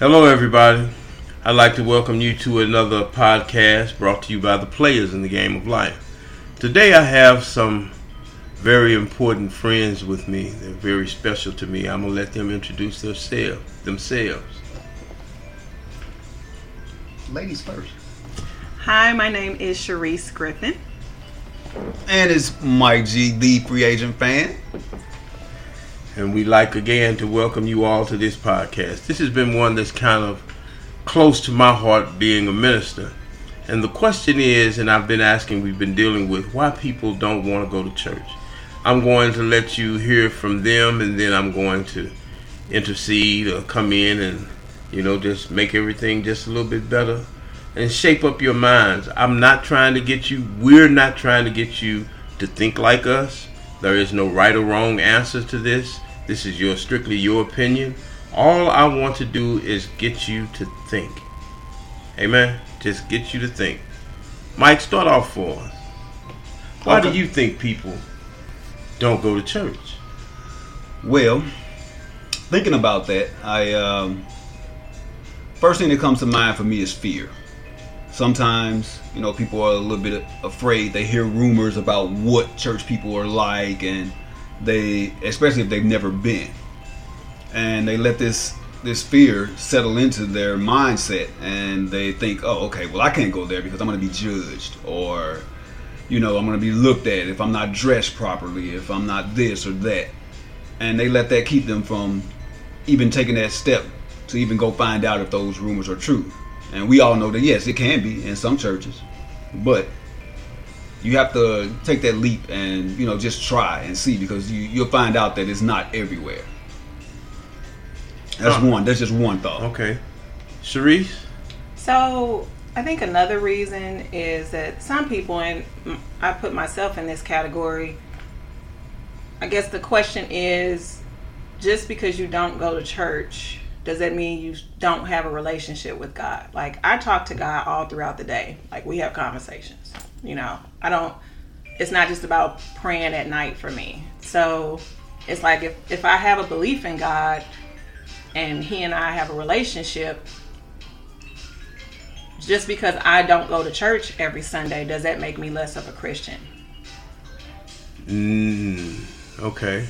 Hello, everybody. I'd like to welcome you to another podcast brought to you by the players in the game of life. Today, I have some very important friends with me. They're very special to me. I'm gonna let them introduce themselves. Themselves. Ladies first. Hi, my name is Sharice Griffin. And it's Mike G, the free agent fan. And we'd like again to welcome you all to this podcast. This has been one that's kind of close to my heart being a minister. And the question is, and I've been asking, we've been dealing with why people don't want to go to church. I'm going to let you hear from them and then I'm going to intercede or come in and, you know, just make everything just a little bit better and shape up your minds. I'm not trying to get you, we're not trying to get you to think like us. There is no right or wrong answer to this. This is your strictly your opinion. All I want to do is get you to think. Amen. Just get you to think. Mike, start off for us. Why Okay. do you think people don't go to church? Well, thinking about that, I um, first thing that comes to mind for me is fear. Sometimes, you know, people are a little bit afraid. They hear rumors about what church people are like, and they, especially if they've never been, and they let this this fear settle into their mindset, and they think, oh, okay, well, I can't go there because I'm going to be judged, or you know, I'm going to be looked at if I'm not dressed properly, if I'm not this or that and they let that keep them from even taking that step to even go find out if those rumors are true. And we all know that yes, it can be in some churches, but you have to take that leap and you know just try and see because you you'll find out that it's not everywhere. That's Huh. one. That's just one thought. Okay. Sharice? So, I think another reason is that some people, and I put myself in this category, I guess the question is just because you don't go to church, does that mean you don't have a relationship with God? Like, I talk to God all throughout the day. Like, we have conversations. You know, I don't, it's not just about praying at night for me. So, it's like if, if I have a belief in God and He and I have a relationship, just because I don't go to church every Sunday, does that make me less of a Christian? Mm, okay.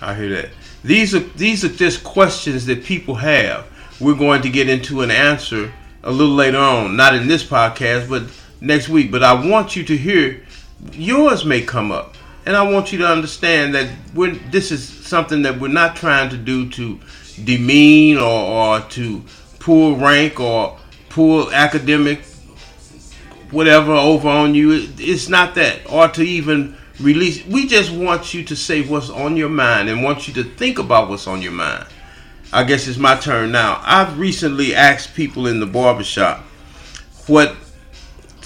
I hear that. These are these are just questions that people have. We're going to get into an answer a little later on, not in this podcast, but next week. But I want you to hear yours may come up. And I want you to understand that we're, this is something that we're not trying to do to demean or, or to pull rank or pull academic whatever over on you. It's not that, or to even release. We just want you to say what's on your mind and want you to think about what's on your mind. I guess it's my turn now. I've recently asked people in the barbershop what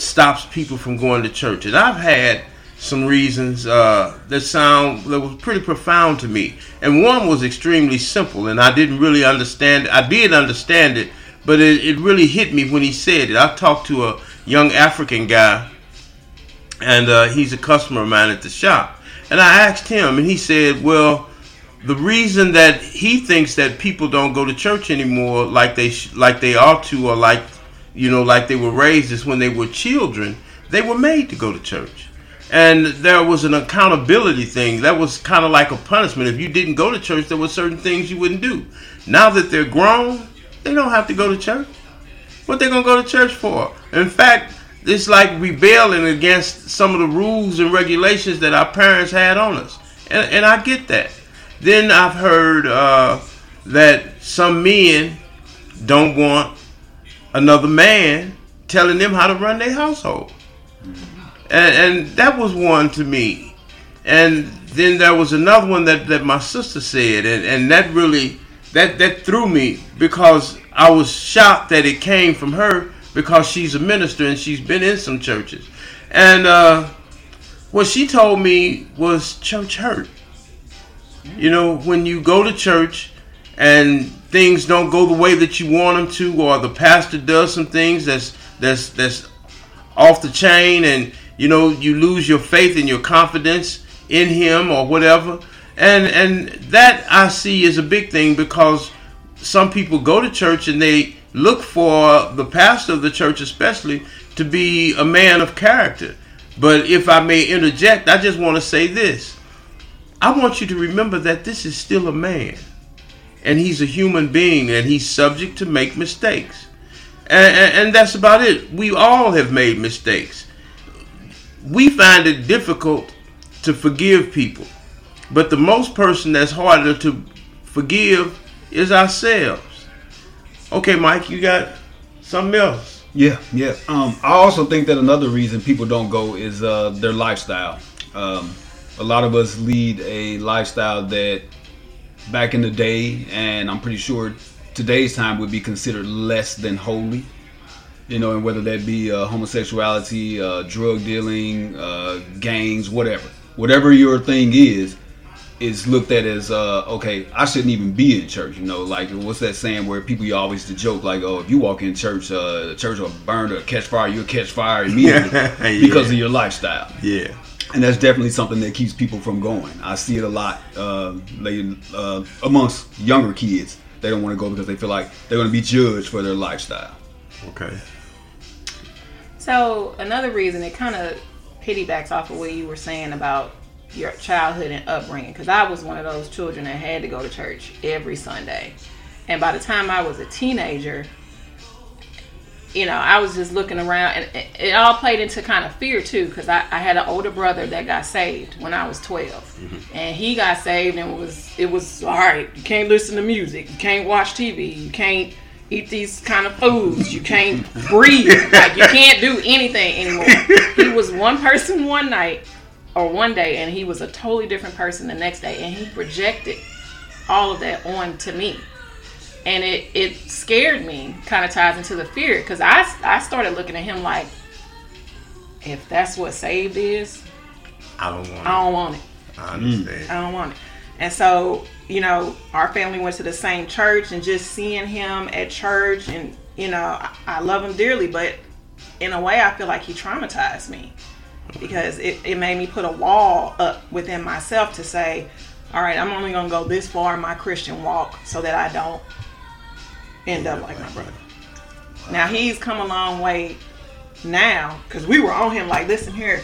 stops people from going to church, and I've had some reasons uh, that sound that was pretty profound to me. And one was extremely simple, and I didn't really understand. I did understand it, but it, it really hit me when he said it. I talked to a young African guy, and uh, he's a customer of mine at the shop. And I asked him, and he said, "Well, the reason that he thinks that people don't go to church anymore, like they sh- like they ought to, or like you know, like they were raised, is when they were children, they were made to go to church." And there was an accountability thing. That was kind of like a punishment. If you didn't go to church, there were certain things you wouldn't do. Now that they're grown, they don't have to go to church. What they gonna go to church for? In fact, it's like rebelling against some of the rules and regulations that our parents had on us, and, and I get that. Then I've heard uh, that some men don't want another man telling them how to run their household, and, and that was one to me. And then there was another one that, that my sister said, and, and that really that that threw me because I was shocked that it came from her because she's a minister and she's been in some churches. And uh, what she told me was church hurt. You know, when you go to church and things don't go the way that you want them to, or the pastor does some things that's that's that's off the chain, and you know you lose your faith and your confidence in him or whatever, and and that I see is a big thing because some people go to church and they look for the pastor of the church, especially, to be a man of character. But if I may interject, I just want to say this. I want you to remember that this is still a man. And he's a human being and he's subject to make mistakes. And, and, and that's about it. We all have made mistakes. We find it difficult to forgive people. But the most person that's harder to forgive is ourselves. Okay, Mike, you got something else? Yeah, yeah. Um, I also think that another reason people don't go is uh, their lifestyle. Um, a lot of us lead a lifestyle that back in the day, and I'm pretty sure today's time would be considered less than holy. You know, and whether that be uh, homosexuality, uh, drug dealing, uh, gangs, whatever, whatever your thing is, is looked at as uh, okay. I shouldn't even be in church. You know, like what's that saying where people you always the joke like, oh, if you walk in church, uh, the church will burn or catch fire. You'll catch fire immediately yeah. because of your lifestyle. Yeah, and that's definitely something that keeps people from going. I see it a lot uh, uh, amongst younger kids. They don't want to go because they feel like they're going to be judged for their lifestyle. Okay. So another reason it kind of piggybacks off of what you were saying about your childhood and upbringing because I was one of those children that had to go to church every Sunday. And by the time I was a teenager, you know, I was just looking around and it, it all played into kind of fear too because I, I, had an older brother that got saved when I was 12. Mm-hmm. And he got saved and was, it was all right, you can't listen to music, you can't watch TV, you can't eat these kind of foods, you can't breathe, like you can't do anything anymore. He was one person one night or one day and he was a totally different person the next day and he projected all of that on to me and it it scared me kind of ties into the fear because I, I started looking at him like if that's what saved is i don't want it. i don't want it. I understand. I don't want it. And so you know our family went to the same church and just seeing him at church and you know I, I love him dearly but in a way i feel like he traumatized me because it, it made me put a wall up within myself to say, all right, I'm only going to go this far in my Christian walk so that I don't end up like my brother. Now, he's come a long way now because we were on him like, listen here,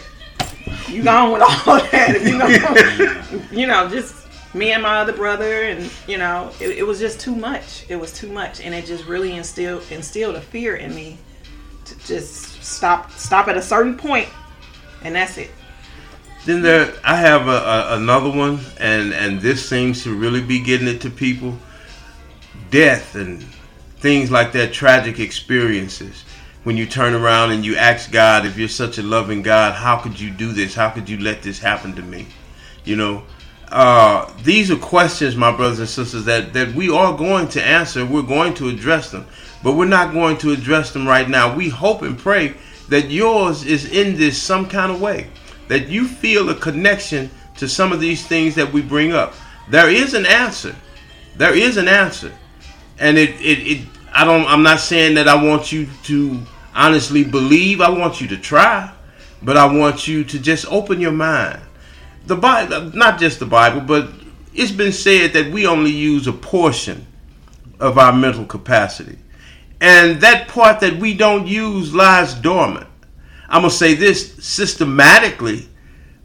you gone with all that. You know, you know, just me and my other brother, and you know, it, it, was just too much. It was too much, and it just really instilled instilled a fear in me to just stop stop at a certain point and that's it. Then there, I have a, a, another one, and and this seems to really be getting it to people. Death and things like that, tragic experiences. When you turn around and you ask God, if you're such a loving God, how could you do this? How could you let this happen to me? You know, uh, these are questions, my brothers and sisters, that, that we are going to answer. We're going to address them, but we're not going to address them right now. We hope and pray that yours is in this some kind of way, that you feel a connection to some of these things that we bring up. There is an answer. There is an answer. And it, it, it I don't I'm not saying that I want you to honestly believe. I want you to try, but I want you to just open your mind. The Bible, not just the Bible, but it's been said that we only use a portion of our mental capacity. And that part that we don't use lies dormant. I'm going to say this systematically.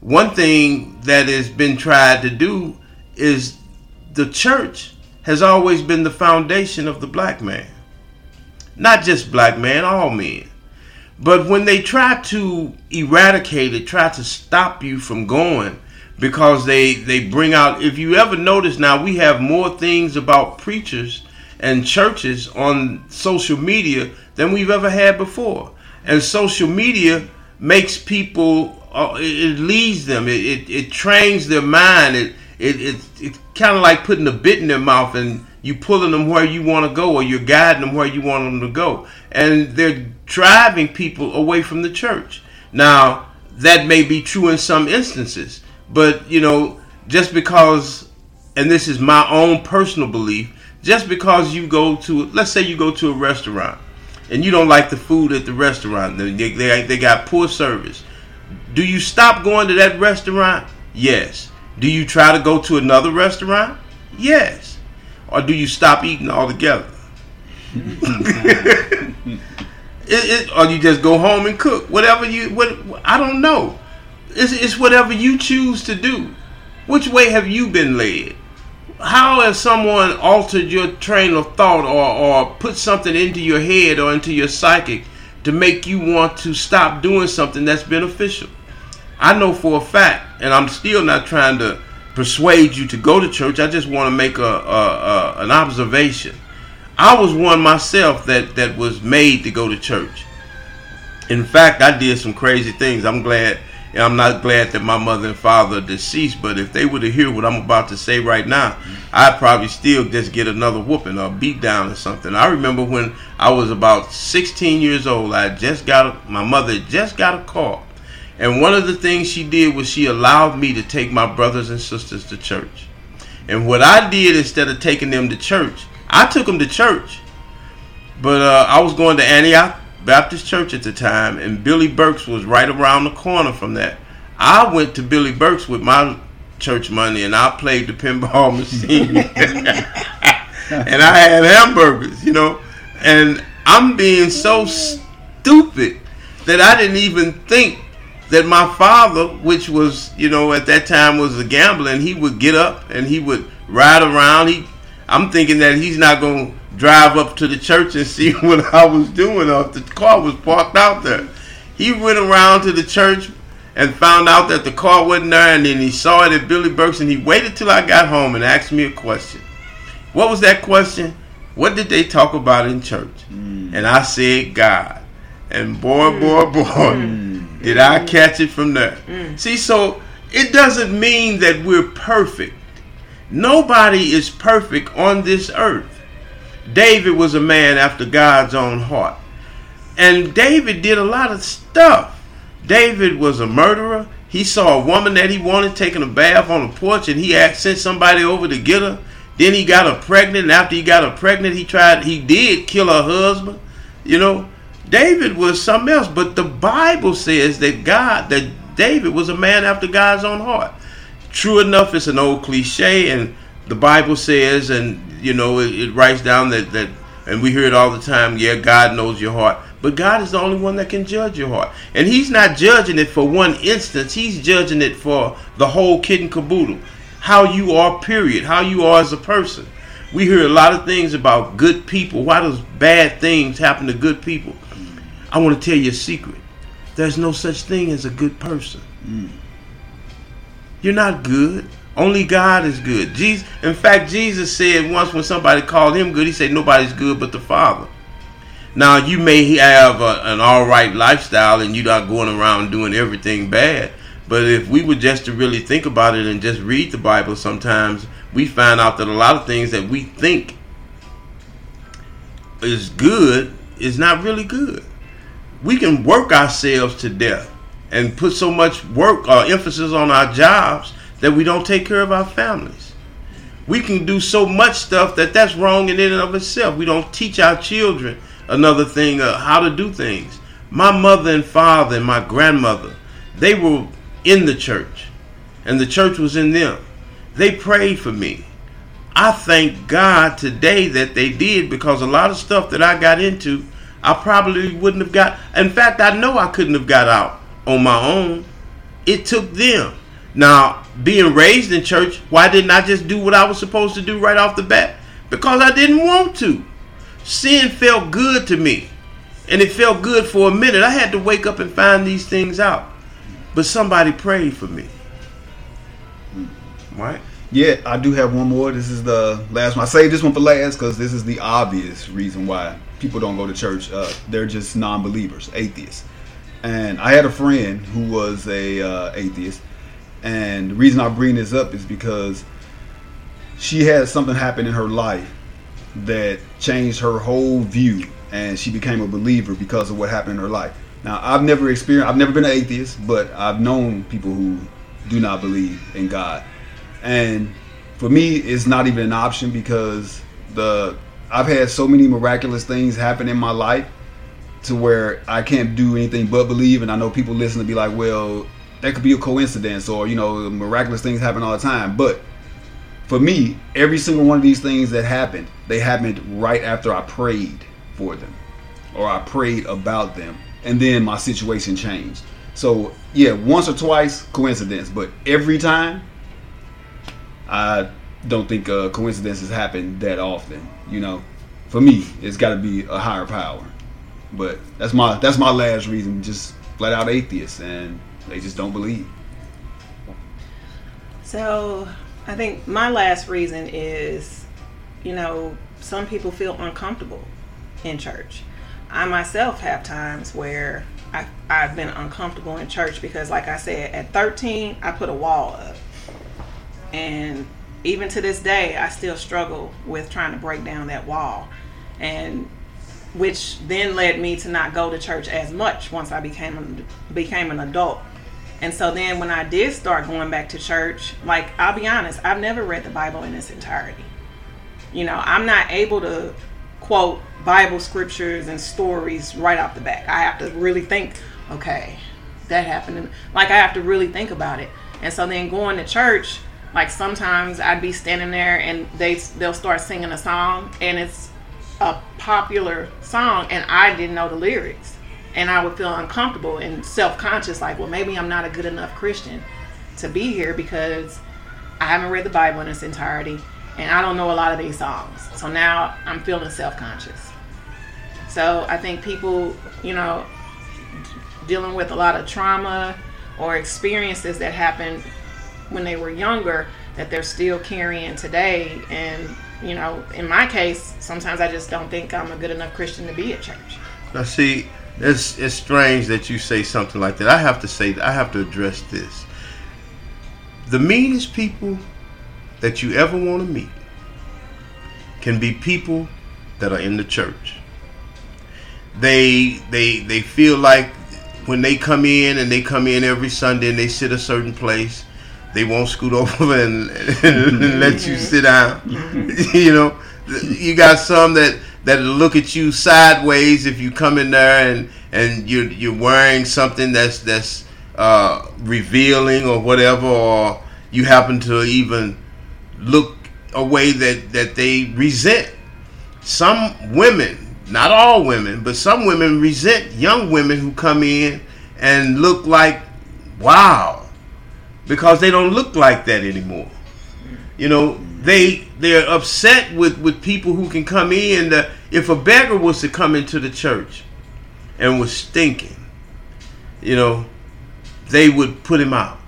One thing that has been tried to do is the church has always been the foundation of the black man. Not just black man, all men. But when they try to eradicate it, try to stop you from going, because they they bring out if you ever notice now we have more things about preachers and churches on social media than we've ever had before. And social media makes people, uh, it, leads them, it, it, it, trains their mind. It, it, it, it's kind of like putting a bit in their mouth and you pulling them where you want to go or you're guiding them where you want them to go. And they're driving people away from the church. Now, that may be true in some instances, but you know, just because, and this is my own personal belief, just because you go to, let's say you go to a restaurant and you don't like the food at the restaurant, they, they, they got poor service. Do you stop going to that restaurant? Yes. Do you try to go to another restaurant? Yes. or do you stop eating altogether? it, it, or you just go home and cook whatever you what I don't know. It's, it's whatever you choose to do. Which way have you been led? How has someone altered your train of thought or, or put something into your head or into your psychic to make you want to stop doing something that's beneficial? I know for a fact, and I'm still not trying to persuade you to go to church. I just want to make a, a, a an observation. I was one myself that that was made to go to church. In fact, I did some crazy things. I'm glad. And I'm not glad that my mother and father are deceased, but if they were to hear what I'm about to say right now, I'd probably still just get another whooping or beat down or something. I remember when I was about 16 years old, I just got my mother just got a call and one of the things she did was she allowed me to take my brothers and sisters to church. And what I did instead of taking them to church, I took them to church. But uh, I was going to Antioch Baptist Church at the time, and Billy Burks was right around the corner from that. I went to Billy Burks with my church money, and I played the pinball machine. and I had hamburgers, you know. And I'm being so stupid that I didn't even think that my father, which was, you know, at that time was a gambler, and he would get up and he would ride around. He, I'm thinking that he's not going to drive up to the church and see what I was doing. Or the car was parked out there. He went around to the church and found out that the car wasn't there, and then he saw it at Billy Burks, and he waited till I got home and asked me a question. What was that question? What did they talk about in church? Mm. And I said, God. And boy, boy, boy. Mm did I catch it from there? Mm. See, so it doesn't mean that we're perfect. Nobody is perfect on this earth. David was a man after God's own heart. And David did a lot of stuff. David was a murderer. He saw a woman that he wanted taking a bath on the porch and he sent somebody over to get her. Then he got her pregnant. And after he got her pregnant, he tried, he did kill her husband. You know, David was something else, but the Bible says that God, that David was a man after God's own heart. True enough, it's an old cliche, and the Bible says, and you know, it, it writes down that that, and we hear it all the time. Yeah, God knows your heart, but God is the only one that can judge your heart, and He's not judging it for one instance. He's judging it for the whole kit and caboodle, how you are, period, how you are as a person. We hear a lot of things about good people. Why does bad things happen to good people? I want to tell you a secret. There's no such thing as a good person. Mm. You're not good. Only God is good. Jesus, in fact, Jesus said once when somebody called him good, he said nobody's good but the Father. Now you may have a, an all right lifestyle and you're not going around doing everything bad. But if we were just to really think about it and just read the Bible, sometimes we find out that a lot of things that we think is good is not really good we can work ourselves to death and put so much work or emphasis on our jobs that we don't take care of our families. We can do so much stuff that that's wrong in and of itself. We don't teach our children another thing uh, how to do things. My mother and father and my grandmother, they were in the church, and the church was in them. They prayed for me. I thank God today that they did because a lot of stuff that I got into I probably wouldn't have got. In fact, I know I couldn't have got out on my own. It took them. Now, being raised in church, why didn't I just do what I was supposed to do right off the bat? Because I didn't want to. Sin felt good to me. And it felt good for a minute. I had to wake up and find these things out. But somebody prayed for me. Right? Yeah, I do have one more. This is the last one. I say this one for last because this is the obvious reason why people don't go to church. Uh, they're just non-believers, atheists. And I had a friend who was a uh, atheist, and the reason I bring this up is because she had something happen in her life that changed her whole view, and she became a believer because of what happened in her life. Now, I've never experienced, I've never been an atheist, but I've known people who do not believe in God, and for me, it's not even an option because the I've had so many miraculous things happen in my life to where I can't do anything but believe. And I know people listen to be like, well, that could be a coincidence or, you know, miraculous things happen all the time. But for me, every single one of these things that happened, they happened right after I prayed for them or I prayed about them. And then my situation changed. So, yeah, once or twice, coincidence. But every time, I don't think uh, coincidences happen that often. You know, for me, it's got to be a higher power. But that's my that's my last reason. Just flat out atheists, and they just don't believe. So I think my last reason is, you know, some people feel uncomfortable in church. I myself have times where I, I've been uncomfortable in church because, like I said, at 13, I put a wall up. And even to this day, I still struggle with trying to break down that wall. And which then led me to not go to church as much once I became became an adult. And so then when I did start going back to church, like I'll be honest, I've never read the Bible in its entirety. You know, I'm not able to quote Bible scriptures and stories right off the back. I have to really think, okay, that happened. Like I have to really think about it. And so then going to church, like sometimes I'd be standing there and they they'll start singing a song and it's a popular song and I didn't know the lyrics. And I would feel uncomfortable and self-conscious like, well, maybe I'm not a good enough Christian to be here because I haven't read the Bible in its entirety and I don't know a lot of these songs. So now I'm feeling self-conscious. So I think people, you know, dealing with a lot of trauma or experiences that happened when they were younger that they're still carrying today. And, you know, in my case, sometimes I just don't think I'm a good enough Christian to be at church. Now, see, it's, it's strange that you say something like that. I have to say, I have to address this. The meanest people that you ever want to meet can be people that are in the church they they they feel like when they come in and they come in every Sunday and they sit a certain place, they won't scoot over and, and let you sit down. you know, you got some that that look at you sideways if you come in there and and you're you're wearing something that's that's uh, revealing or whatever, or you happen to even look a way that that they resent. Some women not all women, but some women resent young women who come in and look like, wow, because they don't look like that anymore. You know, they they're upset with with people who can come in. That if a beggar was to come into the church and was stinking, you know, they would put him out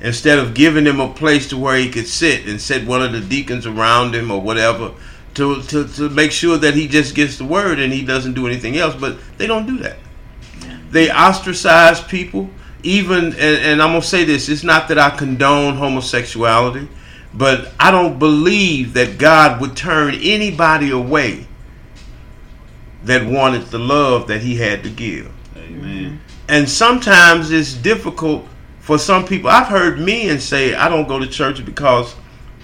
instead of giving him a place to where he could sit and set one of the deacons around him or whatever to, to, to make sure that he just gets the word and he doesn't do anything else. But they don't do that. They ostracize people. Even, and, and I'm going to say this it's not that I condone homosexuality, but I don't believe that God would turn anybody away that wanted the love that he had to give. Amen. And sometimes it's difficult for some people. I've heard men say, I don't go to church because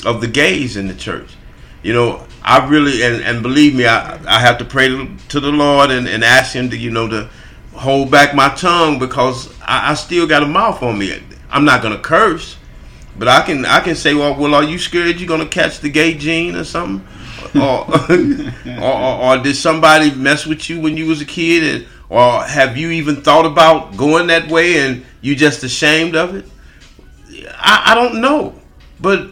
of the gays in the church. You know, I really and, and believe me, I, I have to pray to, to the Lord and, and ask Him to you know to hold back my tongue because I, I still got a mouth on me. I'm not gonna curse, but I can I can say, well, well, are you scared you're gonna catch the gay gene or something? or, or, or, or, did somebody mess with you when you was a kid, and, or have you even thought about going that way and you just ashamed of it? I, I don't know, but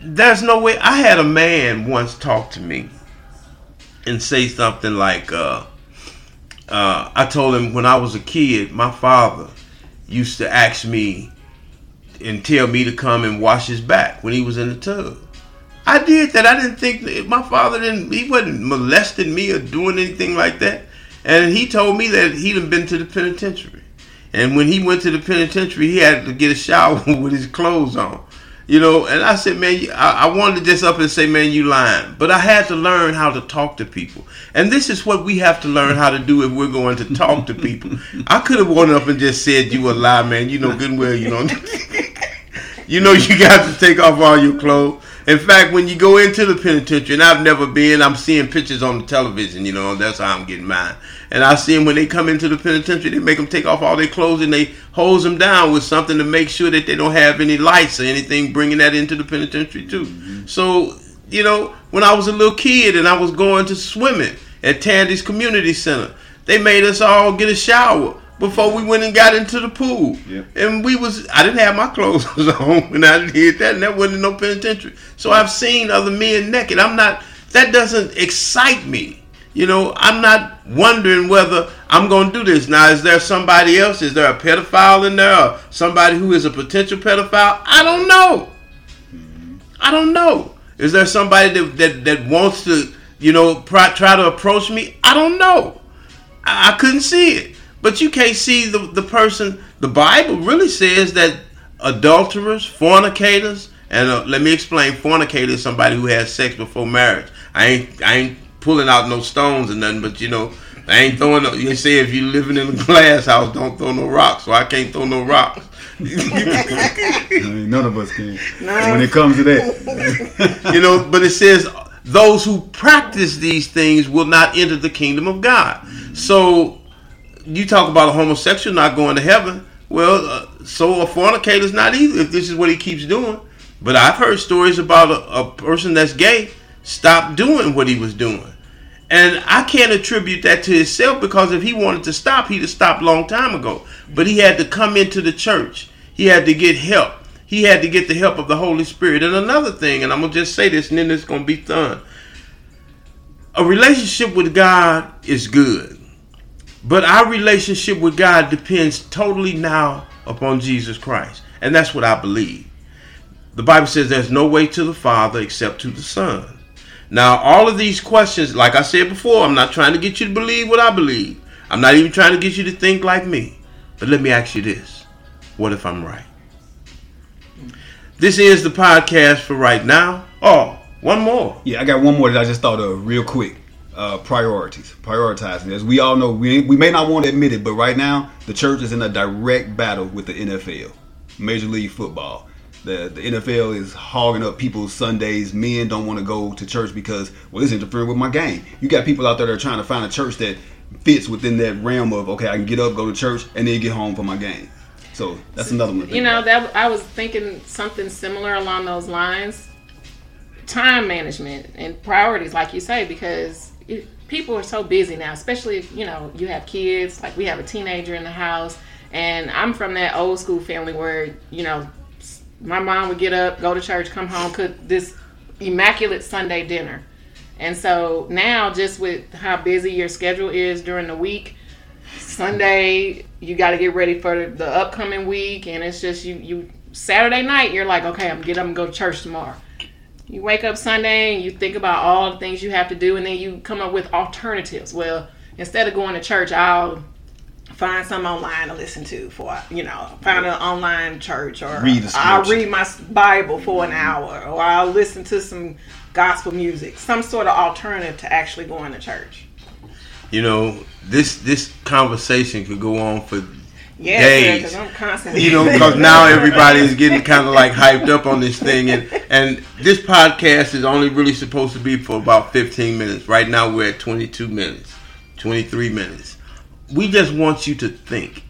there's no way. I had a man once talk to me and say something like, uh, uh, I told him when I was a kid, my father used to ask me and tell me to come and wash his back when he was in the tub. I did that. I didn't think my father didn't. He wasn't molesting me or doing anything like that. And he told me that he'd been to the penitentiary. And when he went to the penitentiary, he had to get a shower with his clothes on. You know, and I said, man, I, I wanted to just up and say, man, you lying. But I had to learn how to talk to people. And this is what we have to learn how to do if we're going to talk to people. I could have went up and just said you a lie, man. You know good and well you don't. you know you got to take off all your clothes. In fact, when you go into the penitentiary, and I've never been, I'm seeing pictures on the television. You know, that's how I'm getting mine. And I see them when they come into the penitentiary, they make them take off all their clothes and they hose them down with something to make sure that they don't have any lights or anything bringing that into the penitentiary too. Mm-hmm. So, you know, when I was a little kid and I was going to swimming at Tandy's Community Center, they made us all get a shower before we went and got into the pool. Yep. And we was I didn't have my clothes on when I did that, and that wasn't no penitentiary. So I've seen other men naked. I'm not that doesn't excite me. You know, I'm not wondering whether I'm going to do this. Now, is there somebody else? Is there a pedophile in there or somebody who is a potential pedophile? I don't know. Mm-hmm. I don't know. Is there somebody that, that, that wants to, you know, try to approach me? I don't know. I, I couldn't see it. But you can't see the, the person. The Bible really says that adulterers, fornicators, and uh, let me explain: fornicator is somebody who has sex before marriage. I ain't I ain't pulling out no stones or nothing, but you know, I ain't throwing. No, you say if you're living in a glass house, don't throw no rocks. So I can't throw no rocks. I mean, none of us can. No. When it comes to that, you know, but it says those who practice these things will not enter the kingdom of God. So you talk about a homosexual not going to heaven. Well, uh, so a fornicator's not either if this is what he keeps doing. But I've heard stories about a, a person that's gay stop doing what he was doing. And I can't attribute that to himself because if he wanted to stop, he'd have stopped long time ago. But he had to come into the church. He had to get help. He had to get the help of the Holy Spirit. And another thing, and I'm gonna just say this, and then it's gonna be done. A relationship with God is good. But our relationship with God depends totally now upon Jesus Christ. And that's what I believe. The Bible says there's no way to the Father except to the Son. Now, all of these questions, like I said before, I'm not trying to get you to believe what I believe. I'm not even trying to get you to think like me. But let me ask you this What if I'm right? This is the podcast for right now. Oh, one more. Yeah, I got one more that I just thought of real quick uh, priorities, prioritizing. As we all know, we, we may not want to admit it, but right now the church is in a direct battle with the NFL, Major League Football. The, the NFL is hogging up people's Sundays. Men don't want to go to church because, well, it's interfering with my game. You got people out there that are trying to find a church that fits within that realm of, okay, I can get up, go to church, and then get home for my game. So that's another one. You know, that I was thinking something similar along those lines. Time management and priorities, like you say, because people are so busy now, especially if you know you have kids. Like we have a teenager in the house, and I'm from that old school family where you know my mom would get up, go to church, come home, cook this immaculate Sunday dinner. And so now, just with how busy your schedule is during the week, Sunday you got to get ready for the upcoming week, and it's just you you Saturday night you're like, okay, I'm get up and go to church tomorrow you wake up Sunday and you think about all the things you have to do, and then you come up with alternatives. Well, instead of going to church, I'll find some online to listen to for you know find an online church or read I'll read my Bible for an hour or I'll listen to some gospel music, some sort of alternative to actually going to church. You know, this this conversation could go on for yeah, days. I'm constantly. You know, because now everybody is getting kind of like hyped up on this thing, and and this podcast is only really supposed to be for about 15 minutes. Right now, we're at 22 minutes, 23 minutes. We just want you to think.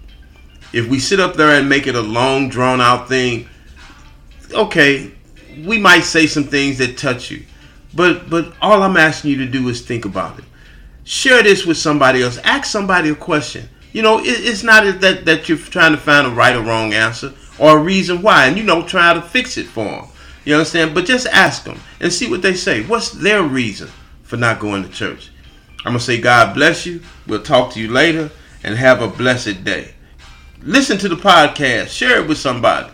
If we sit up there and make it a long, drawn out thing, okay, we might say some things that touch you, but but all I'm asking you to do is think about it. Share this with somebody else. Ask somebody a question you know, it, it's not that that you're trying to find a right or wrong answer or a reason why, and you know, try to fix it for them. You understand? But just ask them and see what they say. What's their reason for not going to church? I'm gonna say, God bless you. We'll talk to you later, and have a blessed day. Listen to the podcast. Share it with somebody.